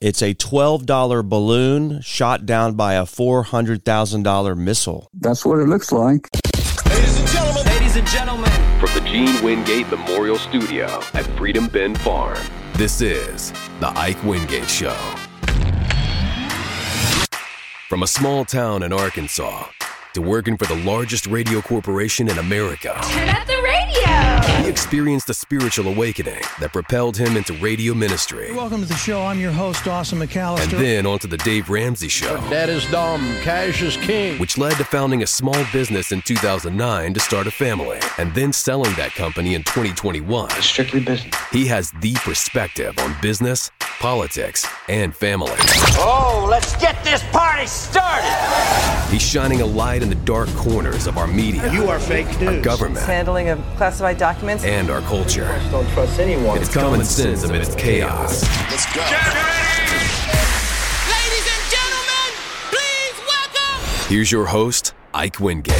It's a $12 balloon shot down by a $400,000 missile. That's what it looks like. Ladies and gentlemen, ladies and gentlemen, from the Gene Wingate Memorial Studio at Freedom Bend Farm, this is the Ike Wingate Show. From a small town in Arkansas to working for the largest radio corporation in America. Turn up the radio! He experienced a spiritual awakening that propelled him into radio ministry. Welcome to the show. I'm your host, Austin McAllister. And then onto the Dave Ramsey Show. That is dumb. Cash is king. Which led to founding a small business in 2009 to start a family, and then selling that company in 2021. It's strictly business. He has the perspective on business, politics, and family. Oh, let's get this party started! He's shining a light in the dark corners of our media. You are fake news. Our government. Handling of classified documents. And our culture. Don't trust anyone. It's common sense amid its chaos. Let's go. Ladies and gentlemen, please welcome. Here's your host, Ike Wingate.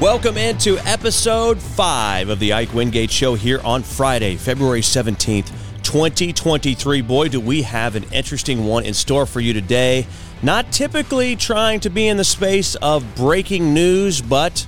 Welcome into episode five of the Ike Wingate Show here on Friday, February 17th, 2023. Boy, do we have an interesting one in store for you today. Not typically trying to be in the space of breaking news, but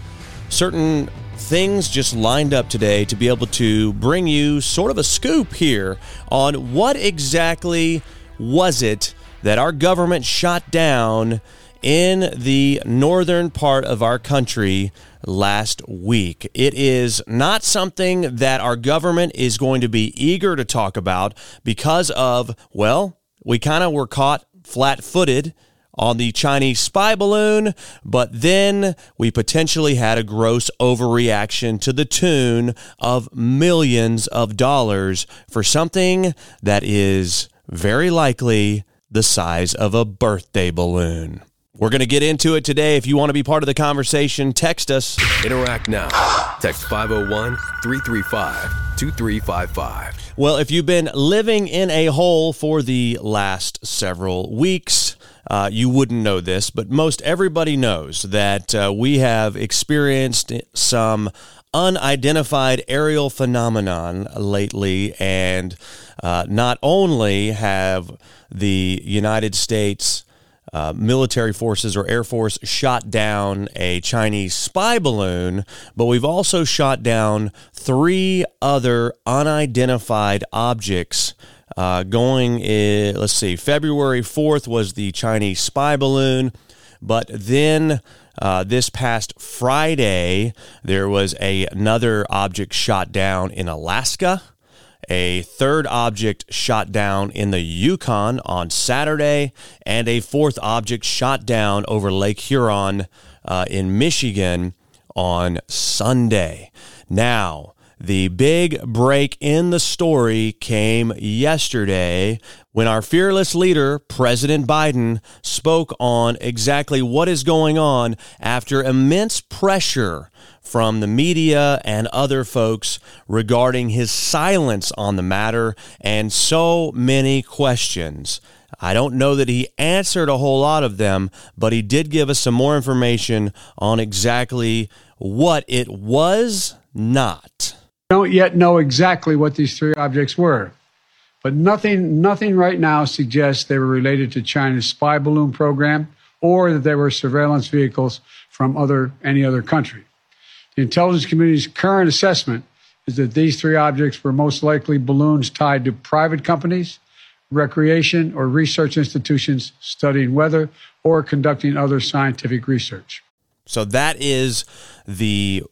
certain things just lined up today to be able to bring you sort of a scoop here on what exactly was it that our government shot down in the northern part of our country last week. It is not something that our government is going to be eager to talk about because of, well, we kind of were caught flat footed on the Chinese spy balloon, but then we potentially had a gross overreaction to the tune of millions of dollars for something that is very likely the size of a birthday balloon. We're going to get into it today. If you want to be part of the conversation, text us. Interact now. Text 501 335 2355. Well, if you've been living in a hole for the last several weeks, uh, you wouldn't know this, but most everybody knows that uh, we have experienced some unidentified aerial phenomenon lately, and uh, not only have the United States uh, military forces or Air Force shot down a Chinese spy balloon, but we've also shot down three other unidentified objects. Uh, going, in, let's see, February 4th was the Chinese spy balloon, but then uh, this past Friday, there was a, another object shot down in Alaska a third object shot down in the Yukon on Saturday, and a fourth object shot down over Lake Huron uh, in Michigan on Sunday. Now, the big break in the story came yesterday when our fearless leader, President Biden, spoke on exactly what is going on after immense pressure from the media and other folks regarding his silence on the matter and so many questions. I don't know that he answered a whole lot of them, but he did give us some more information on exactly what it was not. Don't yet know exactly what these three objects were, but nothing, nothing right now suggests they were related to China's spy balloon program or that they were surveillance vehicles from other any other country. The intelligence community's current assessment is that these three objects were most likely balloons tied to private companies, recreation, or research institutions studying weather or conducting other scientific research. So that is the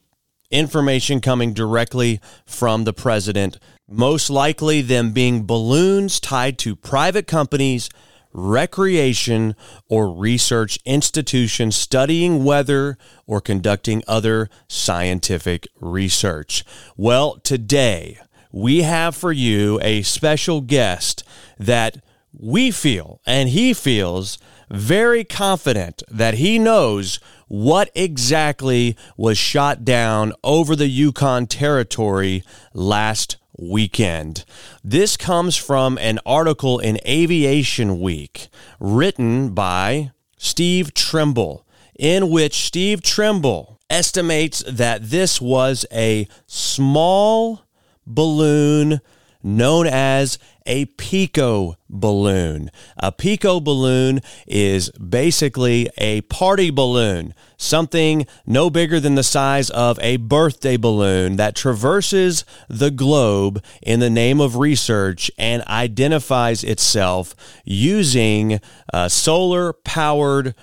information coming directly from the president. Most likely, them being balloons tied to private companies recreation, or research institutions studying weather or conducting other scientific research. Well, today we have for you a special guest that we feel and he feels very confident that he knows what exactly was shot down over the Yukon territory last weekend. This comes from an article in Aviation Week written by Steve Trimble, in which Steve Trimble estimates that this was a small balloon known as a pico balloon. A pico balloon is basically a party balloon, something no bigger than the size of a birthday balloon that traverses the globe in the name of research and identifies itself using uh, solar powered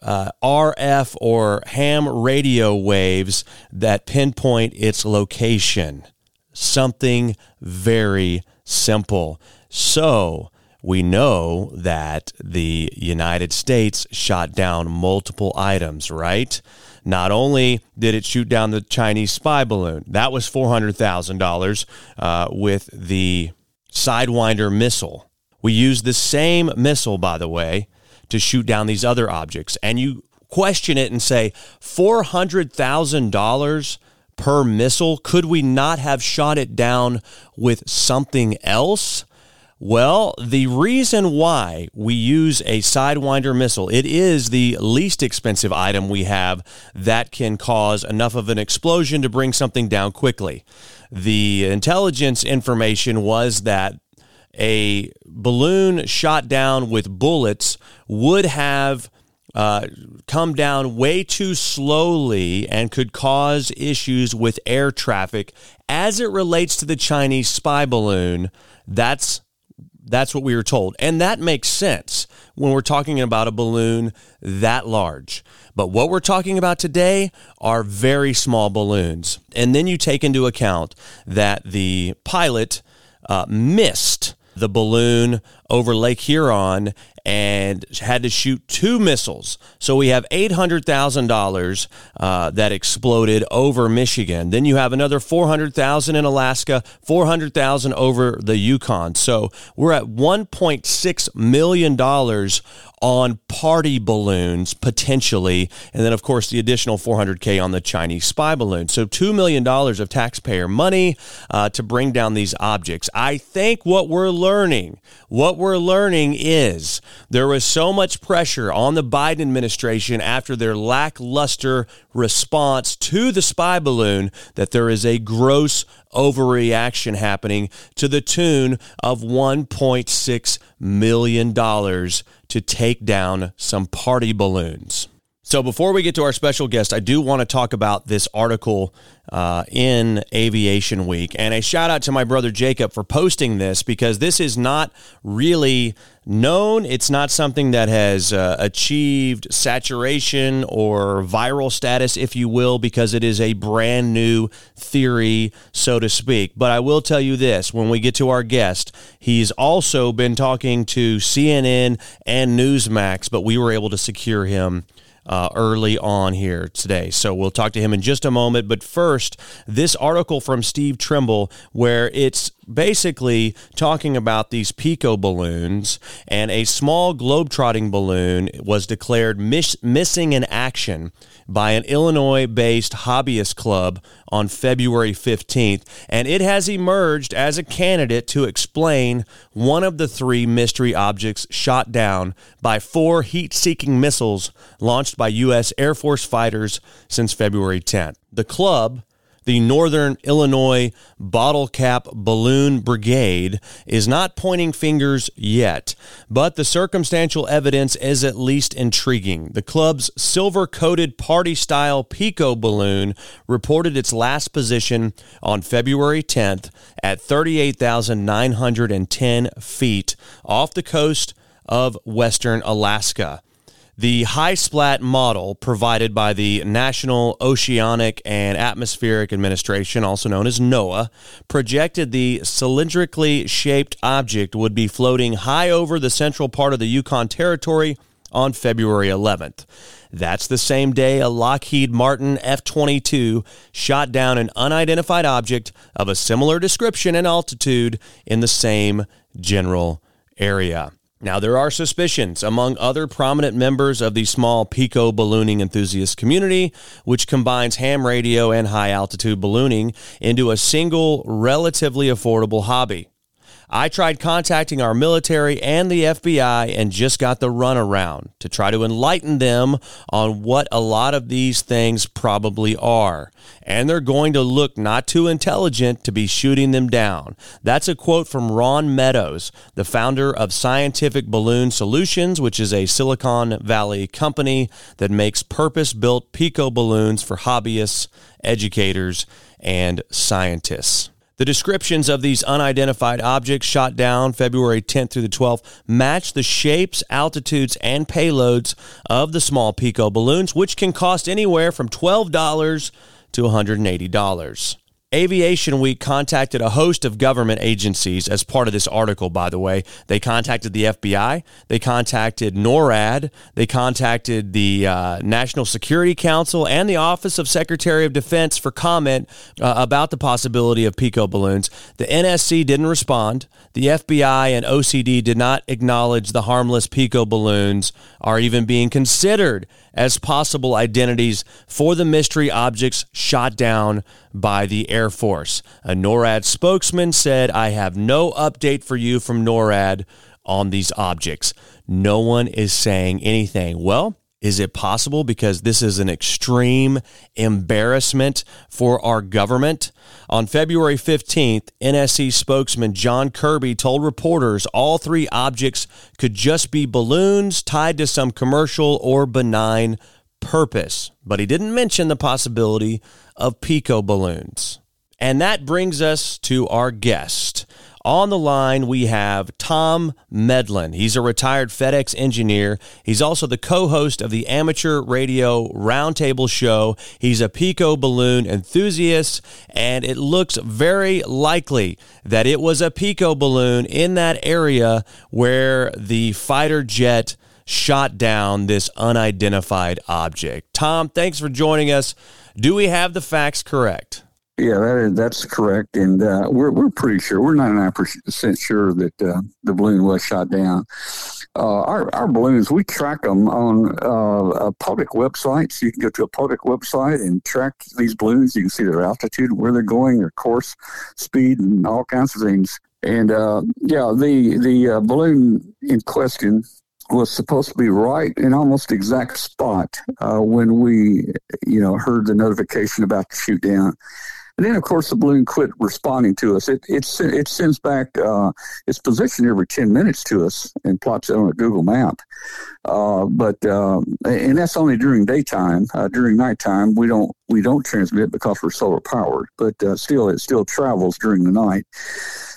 uh, RF or ham radio waves that pinpoint its location. Something very simple. So we know that the United States shot down multiple items, right? Not only did it shoot down the Chinese spy balloon, that was $400,000 uh, with the Sidewinder missile. We used the same missile, by the way, to shoot down these other objects. And you question it and say, $400,000 per missile? Could we not have shot it down with something else? Well, the reason why we use a Sidewinder missile, it is the least expensive item we have that can cause enough of an explosion to bring something down quickly. The intelligence information was that a balloon shot down with bullets would have uh, come down way too slowly and could cause issues with air traffic as it relates to the Chinese spy balloon. That's that's what we were told. And that makes sense when we're talking about a balloon that large. But what we're talking about today are very small balloons. And then you take into account that the pilot uh, missed the balloon over Lake Huron and had to shoot two missiles. So we have $800,000 uh, that exploded over Michigan. Then you have another 400,000 in Alaska, 400,000 over the Yukon. So we're at 1.6 million dollars on party balloons potentially, and then of course the additional 400k on the Chinese spy balloon. So two million dollars of taxpayer money uh, to bring down these objects. I think what we're learning, what we're learning is there was so much pressure on the Biden administration after their lackluster response to the spy balloon that there is a gross overreaction happening to the tune of 1.6 million dollars to take down some party balloons. So, before we get to our special guest, I do want to talk about this article uh, in Aviation Week. And a shout out to my brother Jacob for posting this because this is not really known. It's not something that has uh, achieved saturation or viral status, if you will, because it is a brand new theory, so to speak. But I will tell you this when we get to our guest, he's also been talking to CNN and Newsmax, but we were able to secure him uh, early on here today. So we'll talk to him in just a moment. But first, this article from Steve Trimble, where it's basically talking about these Pico balloons, and a small globetrotting balloon was declared miss- missing in action by an Illinois based hobbyist club on February 15th, and it has emerged as a candidate to explain one of the three mystery objects shot down by four heat seeking missiles launched by U.S. Air Force fighters since February 10th. The club the Northern Illinois Bottle Cap Balloon Brigade is not pointing fingers yet, but the circumstantial evidence is at least intriguing. The club's silver coated party style Pico balloon reported its last position on February 10th at 38,910 feet off the coast of western Alaska. The HYSPLIT model provided by the National Oceanic and Atmospheric Administration, also known as NOAA, projected the cylindrically shaped object would be floating high over the central part of the Yukon Territory on February 11th. That's the same day a Lockheed Martin F 22 shot down an unidentified object of a similar description and altitude in the same general area. Now, there are suspicions among other prominent members of the small Pico ballooning enthusiast community, which combines ham radio and high altitude ballooning into a single, relatively affordable hobby. I tried contacting our military and the FBI and just got the runaround to try to enlighten them on what a lot of these things probably are. And they're going to look not too intelligent to be shooting them down. That's a quote from Ron Meadows, the founder of Scientific Balloon Solutions, which is a Silicon Valley company that makes purpose built Pico balloons for hobbyists, educators, and scientists. The descriptions of these unidentified objects shot down February 10th through the 12th match the shapes, altitudes, and payloads of the small Pico balloons, which can cost anywhere from $12 to $180. Aviation Week contacted a host of government agencies as part of this article, by the way. They contacted the FBI, they contacted NORAD, they contacted the uh, National Security Council, and the Office of Secretary of Defense for comment uh, about the possibility of Pico balloons. The NSC didn't respond. The FBI and OCD did not acknowledge the harmless Pico balloons are even being considered as possible identities for the mystery objects shot down by the Air Force. A NORAD spokesman said, I have no update for you from NORAD on these objects. No one is saying anything. Well, is it possible because this is an extreme embarrassment for our government? On February 15th, NSC spokesman John Kirby told reporters all three objects could just be balloons tied to some commercial or benign purpose, but he didn't mention the possibility of pico balloons. And that brings us to our guest. On the line, we have Tom Medlin. He's a retired FedEx engineer. He's also the co host of the Amateur Radio Roundtable Show. He's a Pico balloon enthusiast, and it looks very likely that it was a Pico balloon in that area where the fighter jet shot down this unidentified object. Tom, thanks for joining us. Do we have the facts correct? Yeah, that is, that's correct, and uh, we're we're pretty sure. We're ninety nine percent sure that uh, the balloon was shot down. Uh, our our balloons, we track them on uh, a public websites. You can go to a public website and track these balloons. You can see their altitude, where they're going, their course, speed, and all kinds of things. And uh, yeah, the the uh, balloon in question was supposed to be right in almost exact spot when we, you know, heard the notification about the shoot down. And then, of course, the balloon quit responding to us. It it, it sends back uh, its position every 10 minutes to us and plots it on a Google map. Uh, but um, and that's only during daytime. Uh, during nighttime, we don't we don't transmit because we're solar powered. But uh, still, it still travels during the night.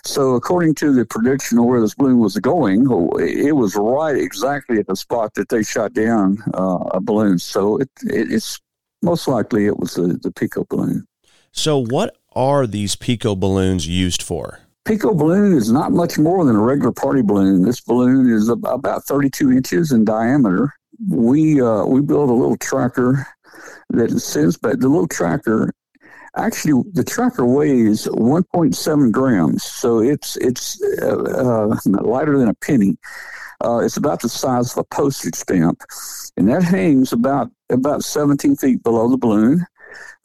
So, according to the prediction of where this balloon was going, it was right exactly at the spot that they shot down uh, a balloon. So, it, it, it's most likely it was the, the Pico balloon. So, what are these Pico balloons used for? Pico balloon is not much more than a regular party balloon. This balloon is about 32 inches in diameter. We uh, we build a little tracker that sends, but the little tracker actually the tracker weighs 1.7 grams, so it's it's uh, uh, lighter than a penny. Uh, it's about the size of a postage stamp, and that hangs about about 17 feet below the balloon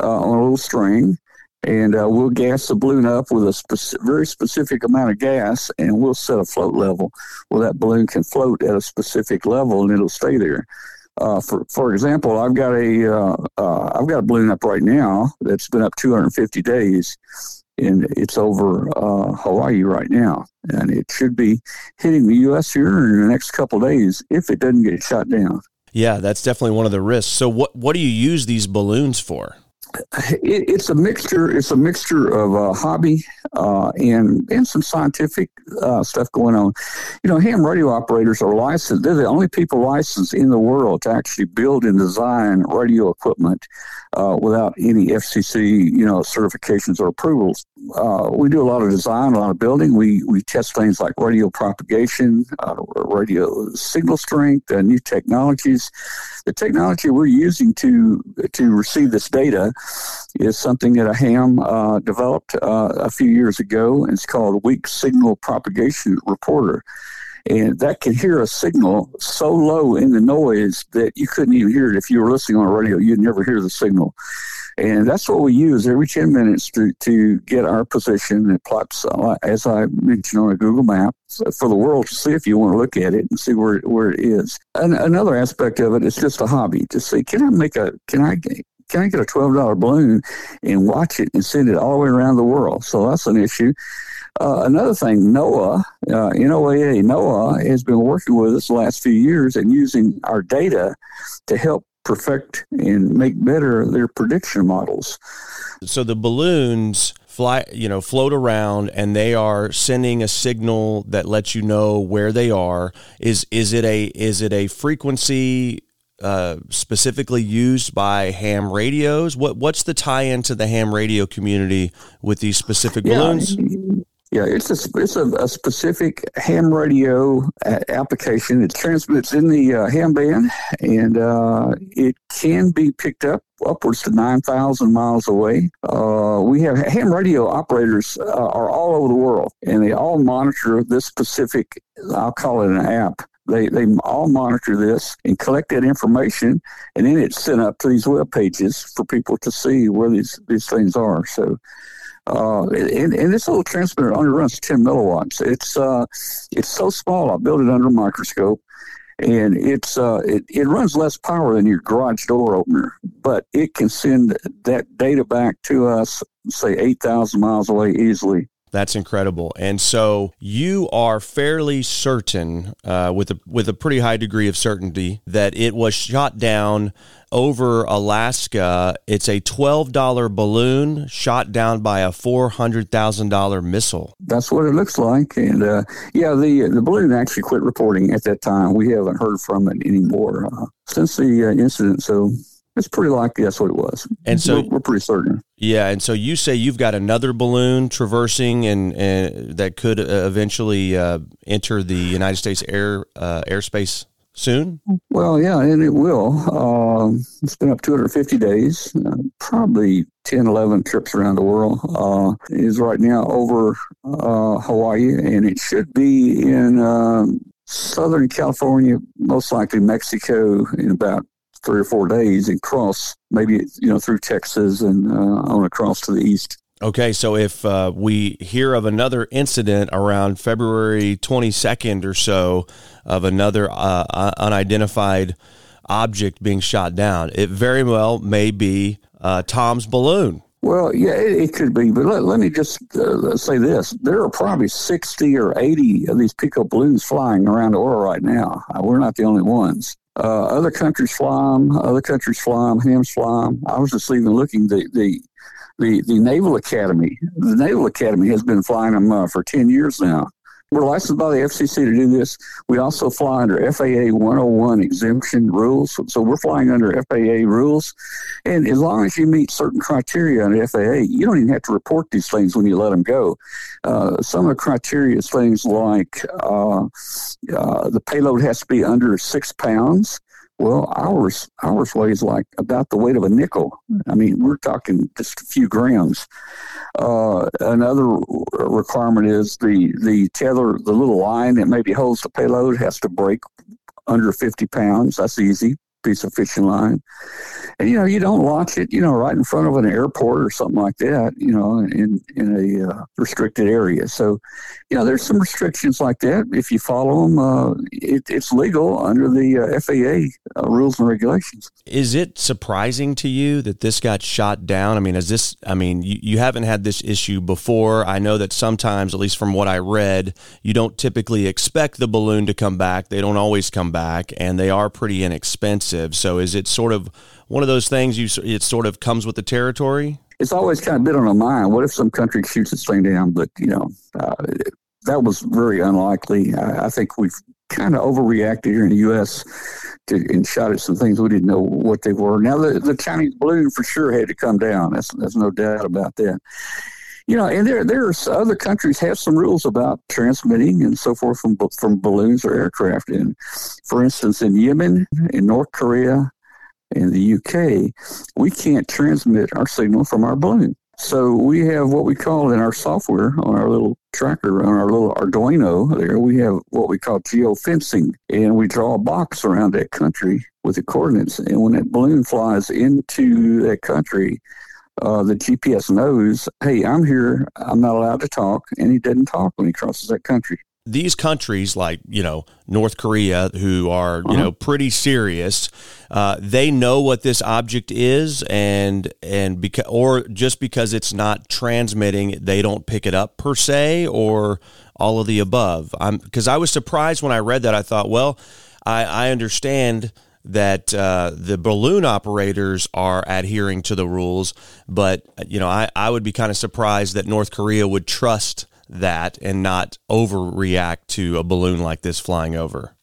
uh, on a little string, and uh, we'll gas the balloon up with a speci- very specific amount of gas, and we'll set a float level where that balloon can float at a specific level, and it'll stay there. Uh, for for example, I've got a uh, uh, I've got a balloon up right now that's been up 250 days, and it's over uh, Hawaii right now, and it should be hitting the U.S. here in the next couple days if it doesn't get shot down. Yeah, that's definitely one of the risks. So, what what do you use these balloons for? It, it's a mixture. It's a mixture of uh, hobby uh, and and some scientific uh, stuff going on. You know, ham radio operators are licensed. They're the only people licensed in the world to actually build and design radio equipment uh, without any FCC, you know, certifications or approvals. Uh, we do a lot of design, a lot of building. We we test things like radio propagation, uh, radio signal strength, new technologies. The technology we're using to to receive this data is something that a ham uh, developed uh, a few years ago. It's called Weak Signal Propagation Reporter. and that can hear a signal so low in the noise that you couldn't even hear it if you were listening on a radio. You'd never hear the signal. And that's what we use every 10 minutes to, to get our position. It plots, uh, as I mentioned, on a Google map for the world to see if you want to look at it and see where, where it is. And another aspect of it is just a hobby to see, can I make a, can I can I get a $12 balloon and watch it and send it all the way around the world? So that's an issue. Uh, another thing, NOAA, uh, NOAA, NOAA has been working with us the last few years and using our data to help perfect and make better their prediction models. So the balloons fly, you know, float around and they are sending a signal that lets you know where they are. Is is it a is it a frequency uh, specifically used by ham radios? What what's the tie in to the ham radio community with these specific balloons? Yeah. It's a it's a, a specific ham radio a- application. It transmits in the uh, ham band, and uh, it can be picked up upwards to nine thousand miles away. Uh, we have ham radio operators uh, are all over the world, and they all monitor this specific. I'll call it an app. They, they all monitor this and collect that information, and then it's sent up to these web pages for people to see where these, these things are. So uh, and, and, this little transmitter only runs 10 milliwatts. It's uh, it's so small. I built it under a microscope, and it's uh, it, it runs less power than your garage door opener, but it can send that data back to us, say 8,000 miles away easily. That's incredible. And so you are fairly certain, uh, with a with a pretty high degree of certainty, that it was shot down over Alaska. It's a twelve dollar balloon shot down by a four hundred thousand dollar missile. That's what it looks like. And uh, yeah, the the balloon actually quit reporting at that time. We haven't heard from it anymore uh, since the uh, incident. So it's pretty likely that's what it was. And so we're, we're, pretty certain. Yeah, and so you say you've got another balloon traversing and, and that could uh, eventually uh, enter the United States air uh, airspace soon. Well, yeah, and it will. Uh, it's been up 250 days, uh, probably 10, 11 trips around the world. Uh, it is right now over Hawaii, and it should be in um, Southern California, most likely Mexico, in about three or four days and cross maybe you know through Texas and uh, on across to the east. Okay, so if uh, we hear of another incident around February 22nd or so of another uh, unidentified object being shot down, it very well may be uh, Tom's balloon. Well, yeah, it, it could be, but let, let me just uh, say this: there are probably sixty or eighty of these Pico balloons flying around the world right now. Uh, we're not the only ones. Uh, other countries fly them. Other countries fly them. Hams fly them. I was just even looking the the the, the Naval Academy. The Naval Academy has been flying them uh, for ten years now. We're licensed by the FCC to do this. We also fly under FAA 101 exemption rules. So we're flying under FAA rules. And as long as you meet certain criteria under FAA, you don't even have to report these things when you let them go. Uh, some of the criteria is things like uh, uh, the payload has to be under six pounds. Well, ours ours weighs like about the weight of a nickel. I mean, we're talking just a few grams. Uh, another requirement is the the tether, the little line that maybe holds the payload, has to break under 50 pounds. That's easy piece of fishing line. And you know, you don't launch it, you know, right in front of an airport or something like that, you know, in in a uh, restricted area. So, you know, there's some restrictions like that. If you follow them, uh, it, it's legal under the uh, FAA uh, rules and regulations. Is it surprising to you that this got shot down? I mean, is this? I mean, you, you haven't had this issue before. I know that sometimes, at least from what I read, you don't typically expect the balloon to come back. They don't always come back, and they are pretty inexpensive expensive. So is it sort of one of those things you it sort of comes with the territory? It's always kind of been on my mind. What if some country shoots this thing down? But you know, uh, that was very unlikely. I, I think we've kind of overreacted here in the U.S. To, and shot at some things we didn't know what they were. Now the, the Chinese balloon for sure had to come down. That's there's no doubt about that you know, and there there's other countries have some rules about transmitting and so forth from from balloons or aircraft. And for instance, in Yemen, in North Korea, in the UK, we can't transmit our signal from our balloon. So we have what we call in our software on our little tracker on our little Arduino there, we have what we call geofencing, and we draw a box around that country with the coordinates. And when that balloon flies into that country, uh, the GPS knows, hey, I'm here. I'm not allowed to talk, and he doesn't talk when he crosses that country. These countries like you know North Korea who are you know pretty serious uh, they know what this object is and and because or just because it's not transmitting they don't pick it up per se or all of the above. I'm because I was surprised when I read that. I thought well I, I understand that uh, the balloon operators are adhering to the rules but you know I, I would be kind of surprised that North Korea would trust that and not overreact to a balloon like this flying over?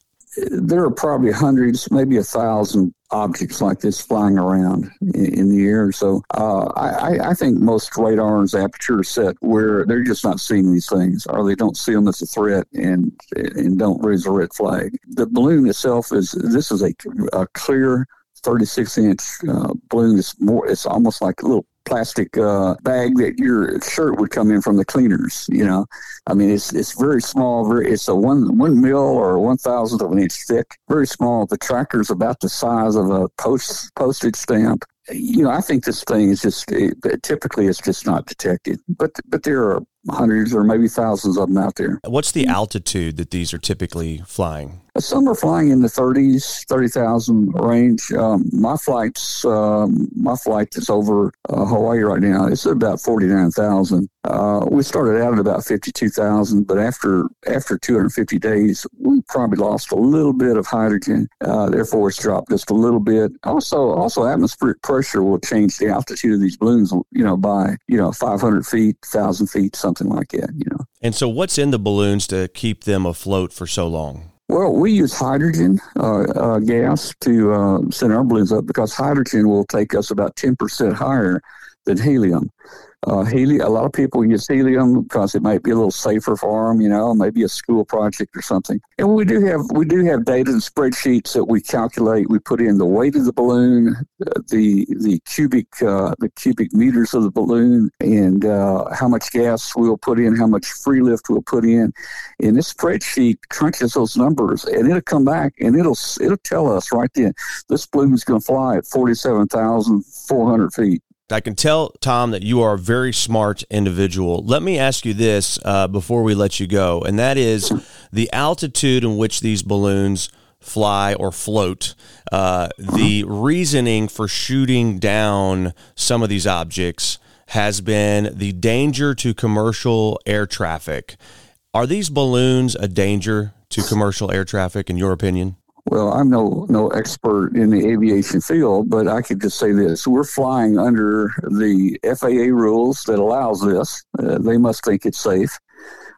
There are probably hundreds, maybe a thousand objects like this flying around in, in the air. So uh, I, I, think most radars aperture set where they're just not seeing these things, or they don't see them as a threat and and don't raise a red flag. The balloon itself is this is a, a clear 36 inch uh, balloon. It's more. It's almost like a little plastic uh, bag that your shirt would come in from the cleaners. You know, I mean, it's it's very small. Very, it's a one one mil or one thousandth of an inch thick. Very small. The tracker's about the size of a post postage stamp. You know, I think this thing is just it, typically it's just not detected, but but there are hundreds or maybe thousands of them out there. What's the altitude that these are typically flying? Some are flying in the 30s, 30,000 range. Um, my flights, um, my flight that's over uh, Hawaii right now, it's about 49,000. Uh, we started out at about 52,000, but after after 250 days, we probably lost a little bit of hydrogen. Uh, therefore, it's dropped just a little bit. Also, also atmospheric pressure will change the altitude of these balloons. You know, by you know 500 feet, 1,000 feet, something like that. You know. And so, what's in the balloons to keep them afloat for so long? Well, we use hydrogen uh, uh, gas to uh, send our balloons up because hydrogen will take us about 10% higher than helium. Uh, helium, a lot of people use helium because it might be a little safer for them, you know, maybe a school project or something. And we do have we do have data and spreadsheets that we calculate. We put in the weight of the balloon, the the cubic uh, the cubic meters of the balloon, and uh, how much gas we'll put in, how much free lift we'll put in. And this spreadsheet crunches those numbers, and it'll come back and it'll it'll tell us right then this balloon is going to fly at forty seven thousand four hundred feet. I can tell, Tom, that you are a very smart individual. Let me ask you this uh, before we let you go, and that is the altitude in which these balloons fly or float. Uh, the reasoning for shooting down some of these objects has been the danger to commercial air traffic. Are these balloons a danger to commercial air traffic, in your opinion? Well, I'm no no expert in the aviation field, but I could just say this: we're flying under the FAA rules that allows this. Uh, they must think it's safe.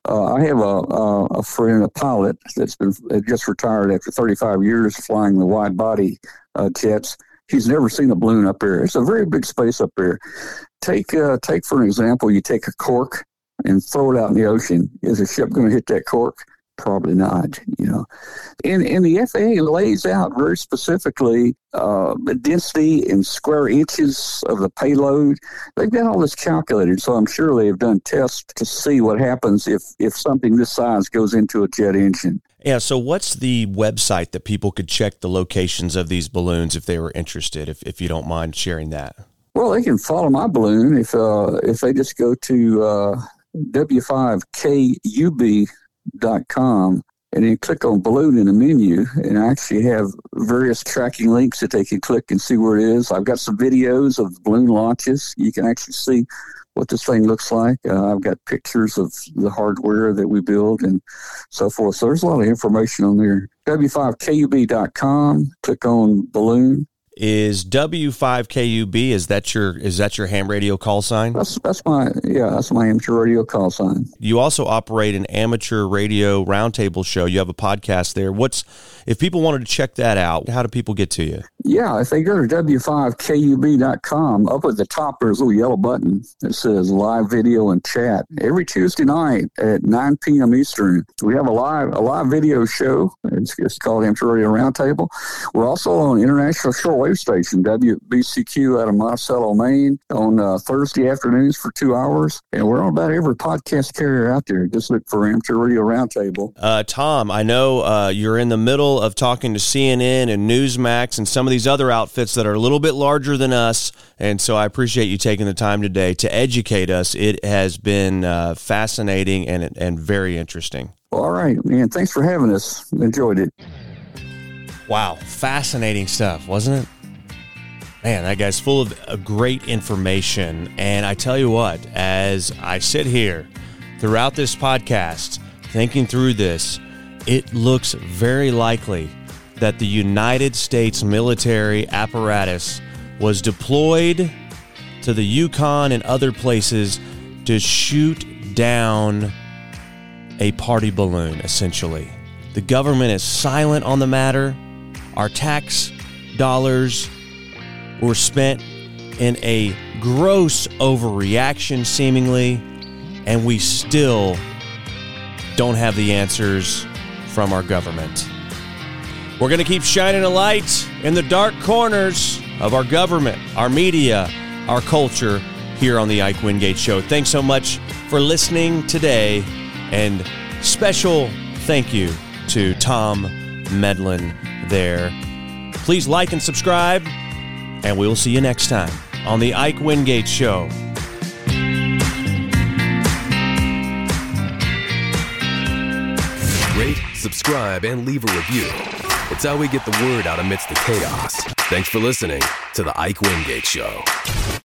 Uh, I have a, a, a friend, a pilot that's been just retired after 35 years flying the wide body uh, jets. He's never seen a balloon up there. It's a very big space up there. Take uh, take for an example, you take a cork and throw it out in the ocean. Is a ship going to hit that cork? Probably not, you know. And, and the FAA lays out very specifically uh, the density in square inches of the payload. They've got all this calculated, so I'm sure they've done tests to see what happens if, if something this size goes into a jet engine. Yeah, so what's the website that people could check the locations of these balloons if they were interested, if, if you don't mind sharing that? Well, they can follow my balloon if uh, if they just go to uh, W5KUB com and then click on balloon in the menu and I actually have various tracking links that they can click and see where it is. I've got some videos of balloon launches. You can actually see what this thing looks like. Uh, I've got pictures of the hardware that we build and so forth. So there's a lot of information on there. W5KUB.com, click on balloon is W5KUB. Is that your is that your ham radio call sign? That's that's my yeah, that's my amateur radio call sign. You also operate an amateur radio roundtable show. You have a podcast there. What's if people wanted to check that out, how do people get to you? Yeah, if they go to w5kub.com, up at the top there's a little yellow button that says live video and chat. Every Tuesday night at 9 p.m. Eastern, we have a live a live video show. It's, it's called Amateur Radio Roundtable. We're also on international shortwave station, WBCQ out of Monticello, Maine, on uh, Thursday afternoons for two hours. And we're on about every podcast carrier out there. Just look for Amateur Radio Roundtable. Uh, Tom, I know uh, you're in the middle of talking to CNN and Newsmax and some of these other outfits that are a little bit larger than us. And so I appreciate you taking the time today to educate us. It has been uh, fascinating and, and very interesting. All right, man. Thanks for having us. Enjoyed it. Wow, fascinating stuff, wasn't it? Man, that guy's full of uh, great information. And I tell you what, as I sit here throughout this podcast thinking through this, it looks very likely that the United States military apparatus was deployed to the Yukon and other places to shoot down a party balloon, essentially. The government is silent on the matter. Our tax dollars were spent in a gross overreaction, seemingly, and we still don't have the answers from our government. We're going to keep shining a light in the dark corners of our government, our media, our culture here on the Ike Wingate Show. Thanks so much for listening today, and special thank you to Tom Medlin there. Please like and subscribe, and we will see you next time on the Ike Wingate Show. Rate, subscribe, and leave a review. It's how we get the word out amidst the chaos. Thanks for listening to The Ike Wingate Show.